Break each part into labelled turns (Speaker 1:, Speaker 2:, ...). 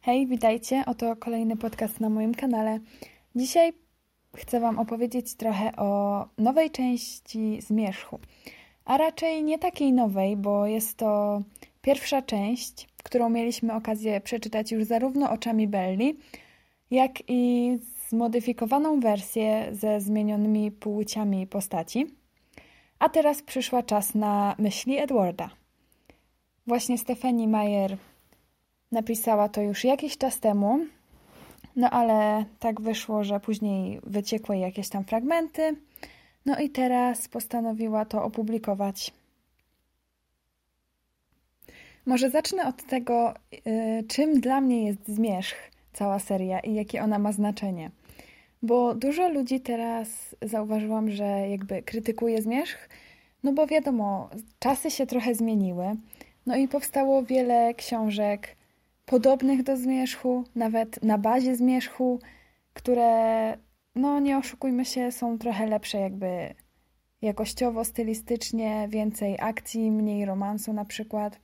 Speaker 1: Hej, witajcie. Oto kolejny podcast na moim kanale. Dzisiaj chcę Wam opowiedzieć trochę o nowej części Zmierzchu. A raczej nie takiej nowej, bo jest to pierwsza część, którą mieliśmy okazję przeczytać już zarówno oczami Belli, jak i zmodyfikowaną wersję ze zmienionymi płciami postaci. A teraz przyszła czas na myśli Edwarda. Właśnie Stephanie Meyer napisała to już jakiś czas temu, no ale tak wyszło, że później wyciekły jakieś tam fragmenty, no i teraz postanowiła to opublikować. Może zacznę od tego, yy, czym dla mnie jest zmierzch cała seria i jakie ona ma znaczenie. Bo dużo ludzi teraz zauważyłam, że jakby krytykuje zmierzch, no bo wiadomo, czasy się trochę zmieniły, no i powstało wiele książek podobnych do zmierzchu, nawet na bazie zmierzchu, które, no nie oszukujmy się, są trochę lepsze jakby jakościowo, stylistycznie, więcej akcji, mniej romansu na przykład.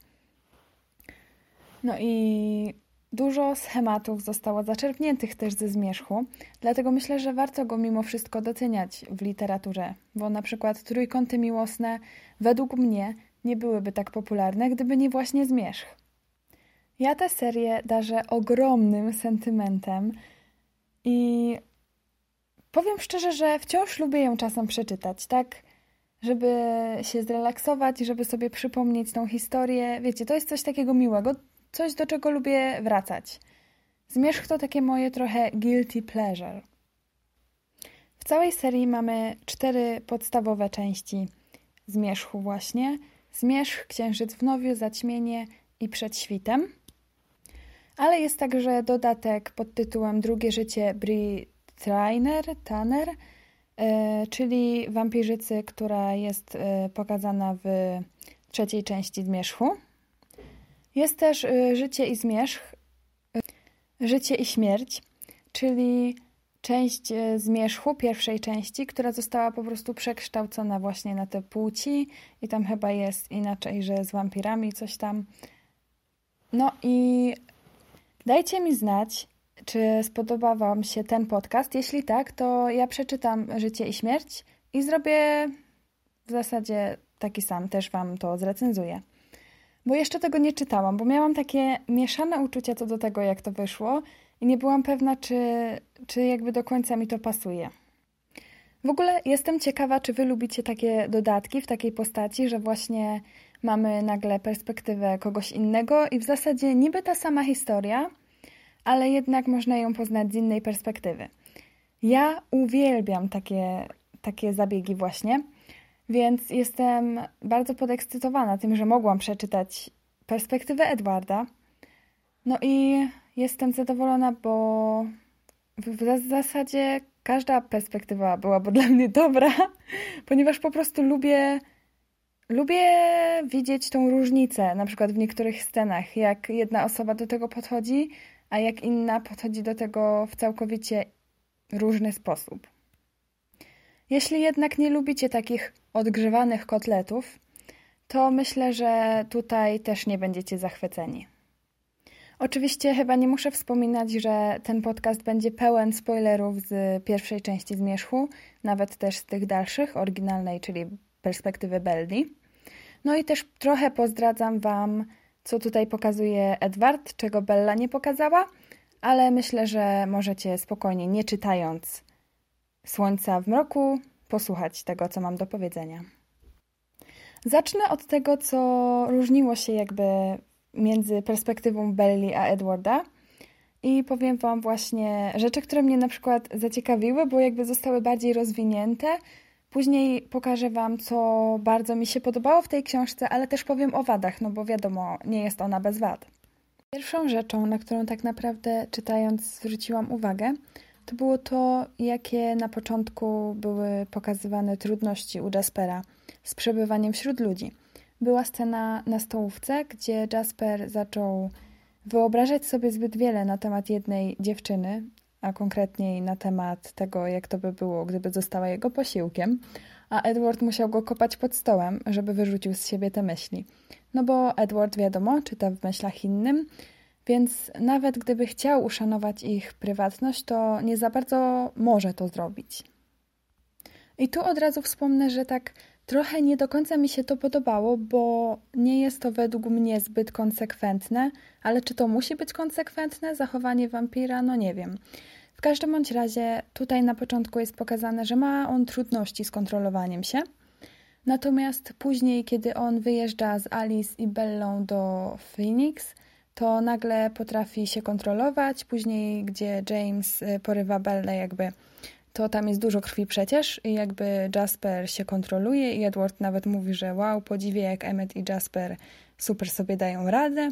Speaker 1: No i dużo schematów zostało zaczerpniętych też ze zmierzchu, dlatego myślę, że warto go mimo wszystko doceniać w literaturze, bo na przykład trójkąty miłosne według mnie nie byłyby tak popularne, gdyby nie właśnie zmierzch. Ja tę serię darzę ogromnym sentymentem i powiem szczerze, że wciąż lubię ją czasem przeczytać, tak? Żeby się zrelaksować, żeby sobie przypomnieć tą historię. Wiecie, to jest coś takiego miłego, coś do czego lubię wracać. Zmierzch to takie moje trochę guilty pleasure. W całej serii mamy cztery podstawowe części zmierzchu właśnie. Zmierzch, księżyc w nowiu, zaćmienie i przed świtem. Ale jest także dodatek pod tytułem Drugie życie Bri Trainer, Tanner, e, czyli wampirzycy, która jest e, pokazana w trzeciej części Zmierzchu. Jest też e, Życie i Zmierzch, Życie i Śmierć, czyli część Zmierzchu, pierwszej części, która została po prostu przekształcona właśnie na te płci i tam chyba jest inaczej, że z wampirami coś tam. No i Dajcie mi znać, czy spodobał Wam się ten podcast. Jeśli tak, to ja przeczytam Życie i Śmierć i zrobię w zasadzie taki sam, też Wam to zrecenzuję. Bo jeszcze tego nie czytałam, bo miałam takie mieszane uczucia co do tego, jak to wyszło i nie byłam pewna, czy, czy jakby do końca mi to pasuje. W ogóle jestem ciekawa, czy Wy lubicie takie dodatki w takiej postaci, że właśnie mamy nagle perspektywę kogoś innego i w zasadzie niby ta sama historia, ale jednak można ją poznać z innej perspektywy. Ja uwielbiam takie, takie zabiegi właśnie, więc jestem bardzo podekscytowana tym, że mogłam przeczytać perspektywę Edwarda. No i jestem zadowolona, bo w zasadzie każda perspektywa byłaby dla mnie dobra, ponieważ po prostu lubię Lubię widzieć tą różnicę, na przykład w niektórych scenach, jak jedna osoba do tego podchodzi, a jak inna podchodzi do tego w całkowicie różny sposób. Jeśli jednak nie lubicie takich odgrzewanych kotletów, to myślę, że tutaj też nie będziecie zachwyceni. Oczywiście chyba nie muszę wspominać, że ten podcast będzie pełen spoilerów z pierwszej części Zmierzchu, nawet też z tych dalszych, oryginalnej, czyli perspektywy Belli. No i też trochę pozdradzam Wam, co tutaj pokazuje Edward, czego Bella nie pokazała, ale myślę, że możecie spokojnie, nie czytając Słońca w mroku, posłuchać tego, co mam do powiedzenia. Zacznę od tego, co różniło się jakby między perspektywą Belli a Edwarda. I powiem Wam właśnie rzeczy, które mnie na przykład zaciekawiły, bo jakby zostały bardziej rozwinięte, Później pokażę Wam, co bardzo mi się podobało w tej książce, ale też powiem o wadach, no bo wiadomo, nie jest ona bez wad. Pierwszą rzeczą, na którą tak naprawdę czytając zwróciłam uwagę, to było to, jakie na początku były pokazywane trudności u Jaspera z przebywaniem wśród ludzi. Była scena na stołówce, gdzie Jasper zaczął wyobrażać sobie zbyt wiele na temat jednej dziewczyny, a konkretniej na temat tego, jak to by było, gdyby została jego posiłkiem, a Edward musiał go kopać pod stołem, żeby wyrzucił z siebie te myśli. No bo Edward, wiadomo, czyta w myślach innym, Więc nawet gdyby chciał uszanować ich prywatność, to nie za bardzo może to zrobić. I tu od razu wspomnę, że tak trochę nie do końca mi się to podobało, bo nie jest to według mnie zbyt konsekwentne, ale czy to musi być konsekwentne zachowanie wampira? No nie wiem. Każdym bądź razie tutaj na początku jest pokazane, że ma on trudności z kontrolowaniem się. Natomiast później, kiedy on wyjeżdża z Alice i Bellą do Phoenix, to nagle potrafi się kontrolować. Później, gdzie James y, porywa Bellę, jakby to tam jest dużo krwi przecież i jakby Jasper się kontroluje i Edward nawet mówi, że wow, podziwię jak Emmet i Jasper super sobie dają radę.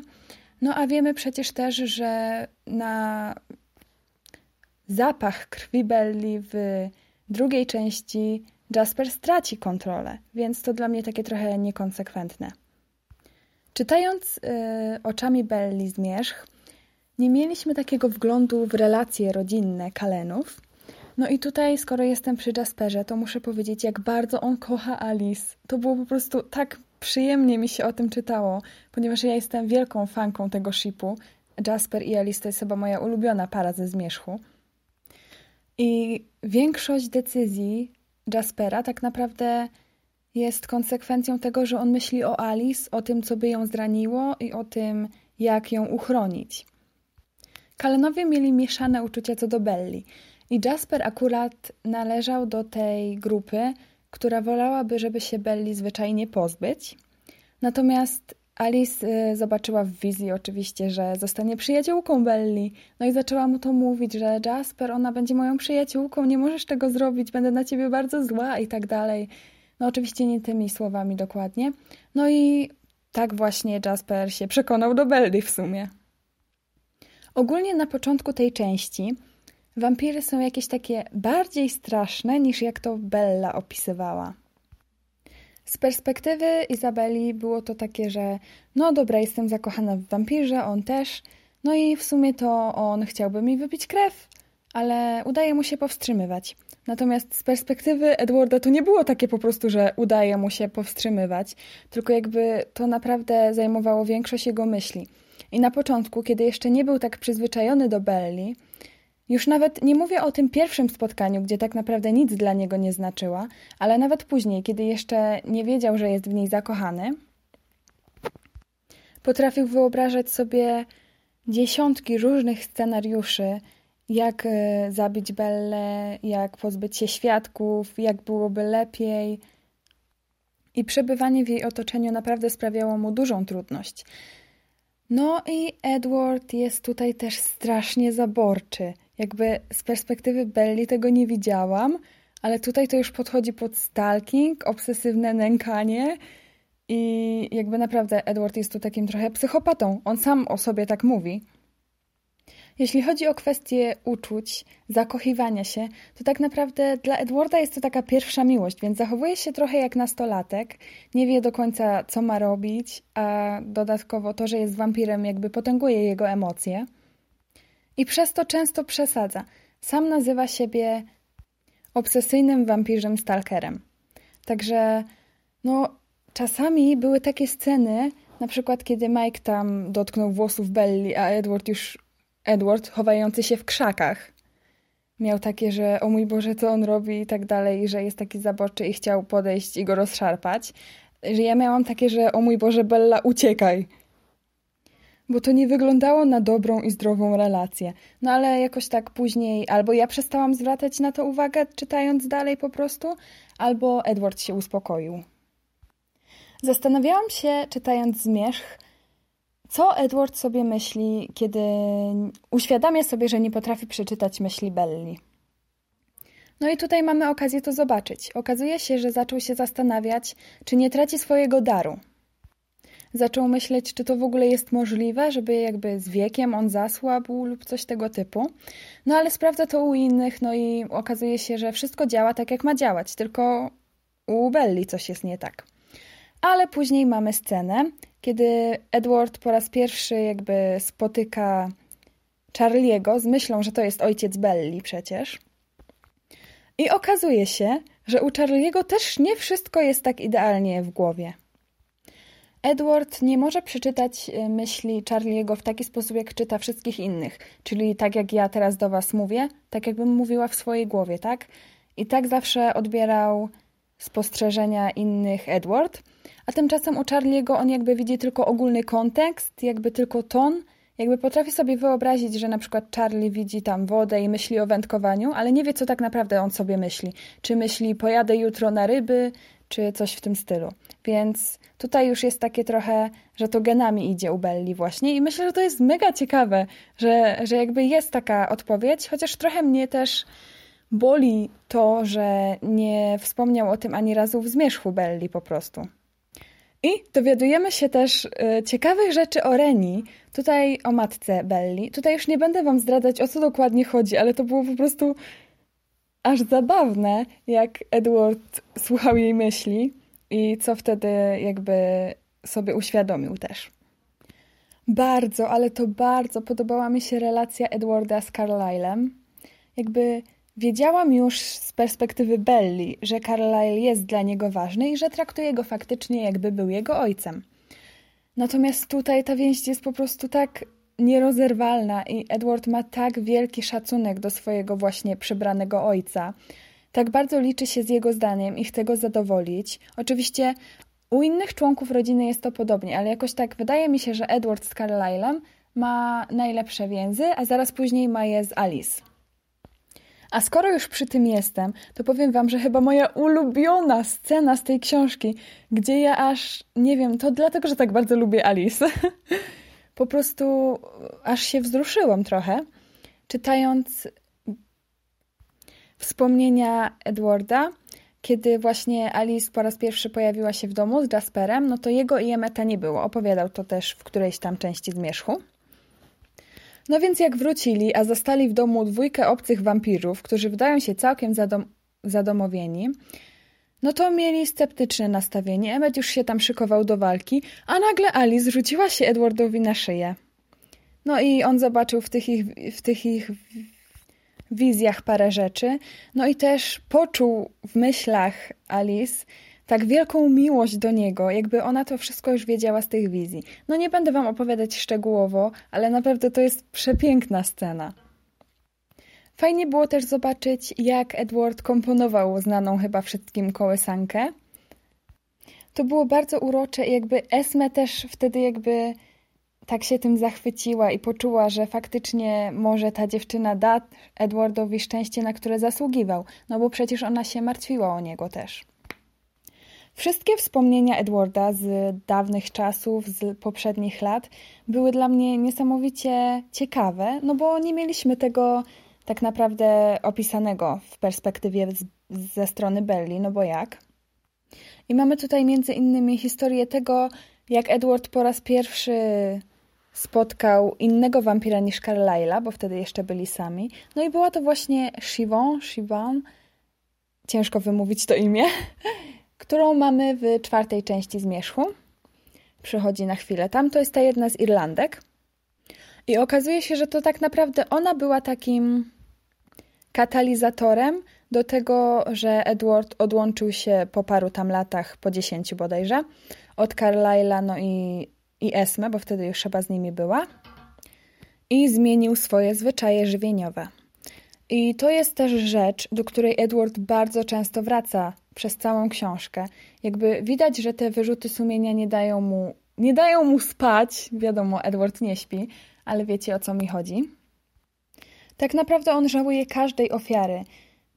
Speaker 1: No a wiemy przecież też, że na zapach krwi Belli w drugiej części Jasper straci kontrolę, więc to dla mnie takie trochę niekonsekwentne. Czytając y, oczami Belli Zmierzch, nie mieliśmy takiego wglądu w relacje rodzinne Kalenów. No i tutaj, skoro jestem przy Jasperze, to muszę powiedzieć, jak bardzo on kocha Alice. To było po prostu tak przyjemnie mi się o tym czytało, ponieważ ja jestem wielką fanką tego shipu. Jasper i Alice to jest chyba moja ulubiona para ze Zmierzchu. I większość decyzji Jaspera tak naprawdę jest konsekwencją tego, że on myśli o Alice, o tym, co by ją zraniło i o tym, jak ją uchronić. Kalenowie mieli mieszane uczucia co do Belli i Jasper akurat należał do tej grupy, która wolałaby, żeby się Belli zwyczajnie pozbyć. Natomiast Alice y, zobaczyła w wizji oczywiście, że zostanie przyjaciółką Belli. No i zaczęła mu to mówić, że Jasper, ona będzie moją przyjaciółką, nie możesz tego zrobić, będę na ciebie bardzo zła i tak dalej. No oczywiście nie tymi słowami dokładnie. No i tak właśnie Jasper się przekonał do Belli w sumie. Ogólnie na początku tej części wampiry są jakieś takie bardziej straszne niż jak to Bella opisywała. Z perspektywy Izabeli było to takie, że no dobra, jestem zakochana w wampirze, on też, no i w sumie to on chciałby mi wypić krew, ale udaje mu się powstrzymywać. Natomiast z perspektywy Edwarda to nie było takie po prostu, że udaje mu się powstrzymywać, tylko jakby to naprawdę zajmowało większość jego myśli. I na początku, kiedy jeszcze nie był tak przyzwyczajony do Belli, już nawet nie mówię o tym pierwszym spotkaniu, gdzie tak naprawdę nic dla niego nie znaczyła, ale nawet później, kiedy jeszcze nie wiedział, że jest w niej zakochany, potrafił wyobrażać sobie dziesiątki różnych scenariuszy, jak e, zabić Bellę, jak pozbyć się świadków, jak byłoby lepiej. I przebywanie w jej otoczeniu naprawdę sprawiało mu dużą trudność. No i Edward jest tutaj też strasznie zaborczy. Jakby z perspektywy Belli tego nie widziałam, ale tutaj to już podchodzi pod stalking, obsesywne nękanie i jakby naprawdę Edward jest tu takim trochę psychopatą. On sam o sobie tak mówi. Jeśli chodzi o kwestię uczuć, zakochiwania się, to tak naprawdę dla Edwarda jest to taka pierwsza miłość, więc zachowuje się trochę jak nastolatek, nie wie do końca, co ma robić, a dodatkowo to, że jest wampirem, jakby potęguje jego emocje. I przez to często przesadza. Sam nazywa siebie obsesyjnym wampirzem stalkerem. Także, no, czasami były takie sceny, na przykład kiedy Mike tam dotknął włosów Belli, a Edward już Edward, chowający się w krzakach. Miał takie, że o mój Boże, co on robi i tak dalej, że jest taki zaborczy i chciał podejść i go rozszarpać. Że ja miałam takie, że o mój Boże, Bella, uciekaj. Bo to nie wyglądało na dobrą i zdrową relację. No ale jakoś tak później albo ja przestałam zwracać na to uwagę, czytając dalej po prostu, albo Edward się uspokoił. Zastanawiałam się, czytając Zmierzch, co Edward sobie myśli, kiedy uświadamia sobie, że nie potrafi przeczytać myśli Belli? No i tutaj mamy okazję to zobaczyć. Okazuje się, że zaczął się zastanawiać, czy nie traci swojego daru. Zaczął myśleć, czy to w ogóle jest możliwe, żeby jakby z wiekiem on zasłabł lub coś tego typu. No ale sprawdza to u innych, no i okazuje się, że wszystko działa tak, jak ma działać, tylko u Belli coś jest nie tak. Ale później mamy scenę, kiedy Edward po raz pierwszy jakby spotyka Charlie'ego z myślą, że to jest ojciec Belli przecież. I okazuje się, że u Charlie'ego też nie wszystko jest tak idealnie w głowie. Edward nie może przeczytać e, myśli Charlie'ego w taki sposób, jak czyta wszystkich innych, czyli tak jak ja teraz do was mówię, tak jakbym mówiła w swojej głowie, tak? I tak zawsze odbierał spostrzeżenia innych Edward, a tymczasem u Charlie'ego on jakby widzi tylko ogólny kontekst, jakby tylko ton, jakby potrafi sobie wyobrazić, że na przykład Charlie widzi tam wodę i myśli o wędkowaniu, ale nie wie, co tak naprawdę on sobie myśli. Czy myśli, pojadę jutro na ryby, czy coś w tym stylu. Więc tutaj już jest takie trochę, że to genami idzie u Belli właśnie i myślę, że to jest mega ciekawe, że, że jakby jest taka odpowiedź, chociaż trochę mnie też boli to, że nie wspomniał o tym ani razu w zmierzchu Belli po prostu. I dowiadujemy się też y, ciekawych rzeczy o Reni, tutaj o matce Belli. Tutaj już nie będę wam zdradzać o co dokładnie chodzi, ale to było po prostu aż zabawne, jak Edward słuchał jej myśli i co wtedy jakby sobie uświadomił też. Bardzo, ale to bardzo podobała mi się relacja Edwarda z Carlylem. Jakby wiedziałam już z perspektywy Belli, że Carlyle jest dla niego ważny i że traktuje go faktycznie jakby był jego ojcem. Natomiast tutaj ta więź jest po prostu tak nierozerwalna i Edward ma tak wielki szacunek do swojego właśnie przybranego ojca. Tak bardzo liczy się z jego zdaniem i chce go zadowolić. Oczywiście u innych członków rodziny jest to podobnie, ale jakoś tak wydaje mi się, że Edward z Carlylem ma najlepsze więzy, a zaraz później ma je z Alice. A skoro już przy tym jestem, to powiem wam, że chyba moja ulubiona scena z tej książki, gdzie ja aż, nie wiem, to dlatego, że tak bardzo lubię Alice. po prostu aż się wzruszyłam trochę, czytając wspomnienia Edwarda, kiedy właśnie Alice po raz pierwszy pojawiła się w domu z Jasperem, no to jego i Emeta nie było. Opowiadał to też w którejś tam części zmierzchu. No więc jak wrócili, a zastali w domu dwójkę obcych wampirów, którzy wydają się całkiem zadom zadomowieni, no to mieli sceptyczne nastawienie. Emmet już się tam szykował do walki, a nagle Alice rzuciła się Edwardowi na szyję. No i on zobaczył w tych ich, w tych ich wizjach parę rzeczy. No i też poczuł w myślach Alice tak wielką miłość do niego, jakby ona to wszystko już wiedziała z tych wizji. No nie będę wam opowiadać szczegółowo, ale naprawdę to jest przepiękna scena. Fajnie było też zobaczyć, jak Edward komponował znaną chyba wszystkim kołysankę. To było bardzo urocze i jakby Esme też wtedy jakby tak się tym zachwyciła i poczuła, że faktycznie może ta dziewczyna da Edwardowi szczęście, na które zasługiwał, no bo przecież ona się martwiła o niego też. Wszystkie wspomnienia Edwarda z dawnych czasów, z poprzednich lat były dla mnie niesamowicie ciekawe, no bo nie mieliśmy tego tak naprawdę opisanego w perspektywie z, ze strony Belli, no bo jak? I mamy tutaj między innymi historię tego, jak Edward po raz pierwszy spotkał innego wampira niż Carlyla, bo wtedy jeszcze byli sami. No i była to właśnie Siobhan, Siobhan, ciężko wymówić to imię, którą mamy w czwartej części Zmierzchu. Przychodzi na chwilę tam, to jest ta jedna z Irlandek. I okazuje się, że to tak naprawdę ona była takim katalizatorem do tego, że Edward odłączył się po paru tam latach, po dziesięciu bodajże, od Carlyla no i, i Esme, bo wtedy już chyba z nimi była, i zmienił swoje zwyczaje żywieniowe. I to jest też rzecz, do której Edward bardzo często wraca przez całą książkę. Jakby widać, że te wyrzuty sumienia nie dają mu, nie dają mu spać. Wiadomo, Edward nie śpi, ale wiecie o co mi chodzi. Tak naprawdę on żałuje każdej ofiary,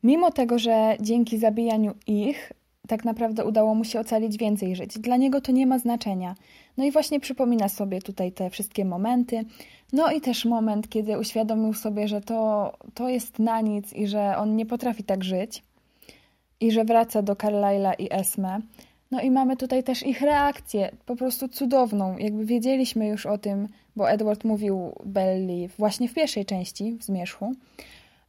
Speaker 1: mimo tego, że dzięki zabijaniu ich tak naprawdę udało mu się ocalić więcej żyć. Dla niego to nie ma znaczenia. No i właśnie przypomina sobie tutaj te wszystkie momenty. No i też moment, kiedy uświadomił sobie, że to, to jest na nic i że on nie potrafi tak żyć. I że wraca do Carlyla i Esme. No i mamy tutaj też ich reakcję, po prostu cudowną. Jakby wiedzieliśmy już o tym, bo Edward mówił Belli właśnie w pierwszej części, w Zmierzchu,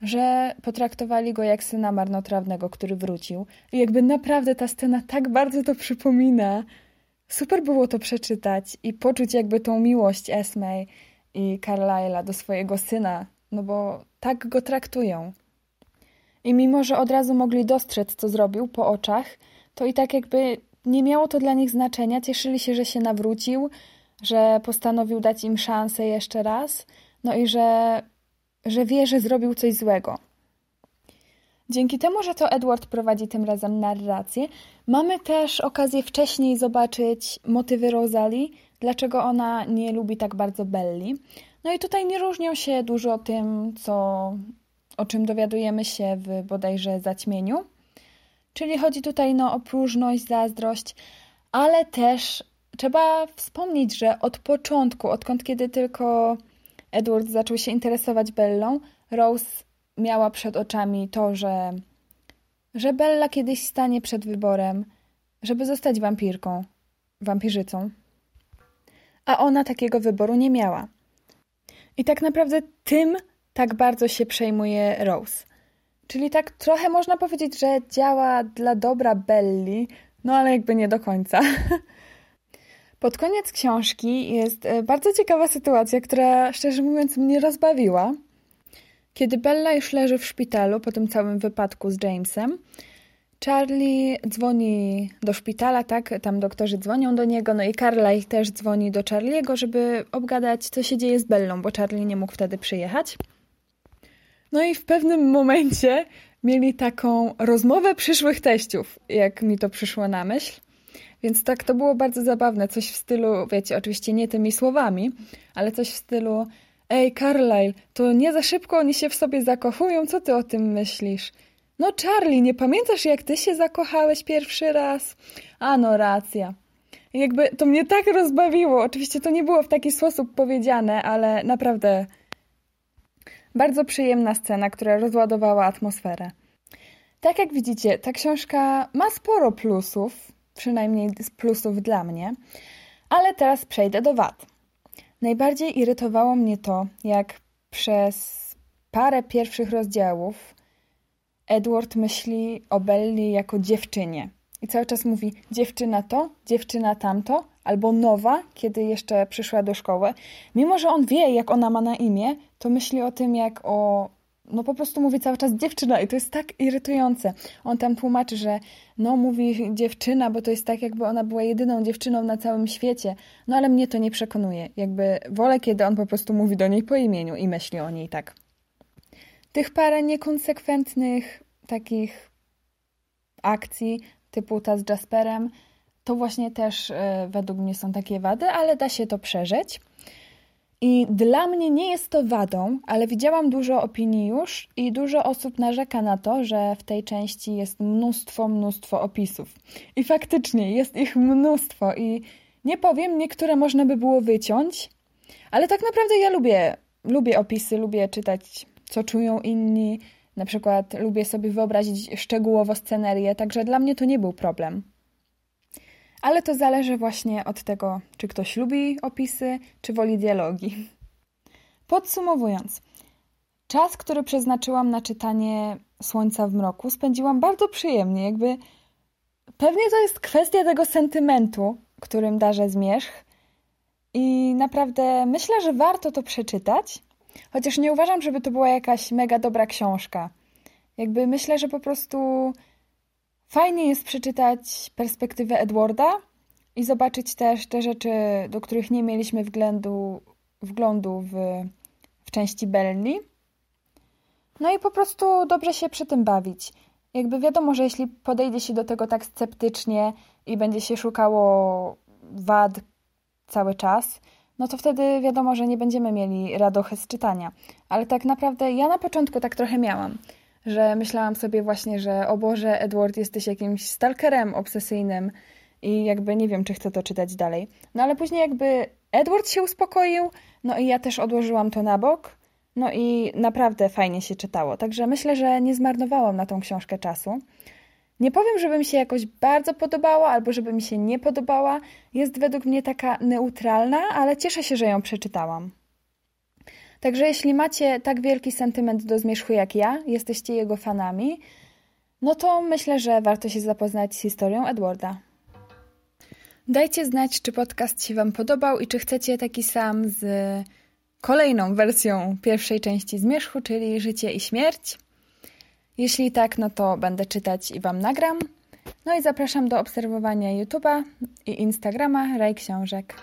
Speaker 1: że potraktowali go jak syna marnotrawnego, który wrócił. I jakby naprawdę ta scena tak bardzo to przypomina. Super było to przeczytać i poczuć jakby tą miłość Esmej i Carlyla do swojego syna, no bo tak go traktują. I mimo, że od razu mogli dostrzec, co zrobił po oczach, to i tak jakby nie miało to dla nich znaczenia. Cieszyli się, że się nawrócił, że postanowił dać im szansę jeszcze raz, no i że, że wie, że zrobił coś złego. Dzięki temu, że to Edward prowadzi tym razem narrację, mamy też okazję wcześniej zobaczyć motywy Rosalie, dlaczego ona nie lubi tak bardzo Belli. No i tutaj nie różnią się dużo tym, co, o czym dowiadujemy się w bodajże zaćmieniu. Czyli chodzi tutaj no, o próżność, zazdrość, ale też trzeba wspomnieć, że od początku, odkąd kiedy tylko Edward zaczął się interesować Bellą, Rose miała przed oczami to, że, że Bella kiedyś stanie przed wyborem, żeby zostać wampirką, wampirzycą. A ona takiego wyboru nie miała. I tak naprawdę tym tak bardzo się przejmuje Rose. Czyli tak trochę można powiedzieć, że działa dla dobra Belli, no ale jakby nie do końca. Pod koniec książki jest e, bardzo ciekawa sytuacja, która szczerze mówiąc mnie rozbawiła. Kiedy Bella już leży w szpitalu po tym całym wypadku z Jamesem, Charlie dzwoni do szpitala, tak? Tam doktorzy dzwonią do niego, no i Carlyle też dzwoni do Charliego, żeby obgadać, co się dzieje z Bellą, bo Charlie nie mógł wtedy przyjechać. No i w pewnym momencie mieli taką rozmowę przyszłych teściów, jak mi to przyszło na myśl. Więc tak to było bardzo zabawne, coś w stylu, wiecie, oczywiście nie tymi słowami, ale coś w stylu Ej, Carlyle, to nie za szybko oni się w sobie zakochują, co ty o tym myślisz? No Charlie, nie pamiętasz jak ty się zakochałeś pierwszy raz? A no, racja. Jakby to mnie tak rozbawiło. Oczywiście to nie było w taki sposób powiedziane, ale naprawdę bardzo przyjemna scena, która rozładowała atmosferę. Tak jak widzicie, ta książka ma sporo plusów, przynajmniej plusów dla mnie, ale teraz przejdę do wad. Najbardziej irytowało mnie to, jak przez parę pierwszych rozdziałów Edward myśli o Belli jako dziewczynie. I cały czas mówi dziewczyna to, dziewczyna tamto, albo nowa, kiedy jeszcze przyszła do szkoły. Mimo, że on wie, jak ona ma na imię, to myśli o tym jak o no po prostu mówi cały czas dziewczyna i to jest tak irytujące. On tam tłumaczy, że no mówi dziewczyna, bo to jest tak jakby ona była jedyną dziewczyną na całym świecie. No ale mnie to nie przekonuje. Jakby wolę, kiedy on po prostu mówi do niej po imieniu i myśli o niej tak. Tych parę niekonsekwentnych takich akcji typu ta z Jasperem to właśnie też yy, według mnie są takie wady, ale da się to przeżyć. I dla mnie nie jest to wadą, ale widziałam dużo opinii już i dużo osób narzeka na to, że w tej części jest mnóstwo, mnóstwo opisów. I faktycznie jest ich mnóstwo i nie powiem, niektóre można by było wyciąć, ale tak naprawdę ja lubię, lubię opisy, lubię czytać, co czują inni. Na przykład lubię sobie wyobrazić szczegółowo scenerię, także dla mnie to nie był problem ale to zależy właśnie od tego, czy ktoś lubi opisy, czy woli dialogi. Podsumowując, czas, który przeznaczyłam na czytanie Słońca w mroku, spędziłam bardzo przyjemnie. Jakby pewnie to jest kwestia tego sentymentu, którym darzę zmierzch. I naprawdę myślę, że warto to przeczytać, chociaż nie uważam, żeby to była jakaś mega dobra książka. Jakby myślę, że po prostu Fajnie jest przeczytać perspektywę Edwarda i zobaczyć też te rzeczy, do których nie mieliśmy wglądu, w, w części Belni. No i po prostu dobrze się przy tym bawić. Jakby wiadomo, że jeśli podejdzie się do tego tak sceptycznie i będzie się szukało wad cały czas, no to wtedy wiadomo, że nie będziemy mieli radochy z czytania. Ale tak naprawdę ja na początku tak trochę miałam że myślałam sobie właśnie, że o Boże, Edward, jesteś jakimś stalkerem obsesyjnym i jakby nie wiem, czy chcę to czytać dalej. No ale później jakby Edward się uspokoił, no i ja też odłożyłam to na bok, no i naprawdę fajnie się czytało. Także myślę, że nie zmarnowałam na tą książkę czasu. Nie powiem, żeby mi się jakoś bardzo podobała, albo żeby mi się nie podobała. Jest według mnie taka neutralna, ale cieszę się, że ją przeczytałam. Także jeśli macie tak wielki sentyment do Zmierzchu jak ja, jesteście jego fanami, no to myślę, że warto się zapoznać z historią Edwarda. Dajcie znać, czy podcast się Wam podobał i czy chcecie taki sam z kolejną wersją pierwszej części Zmierzchu, czyli Życie i Śmierć. Jeśli tak, no to będę czytać i Wam nagram. No i zapraszam do obserwowania YouTube'a i Instagrama Raj Książek.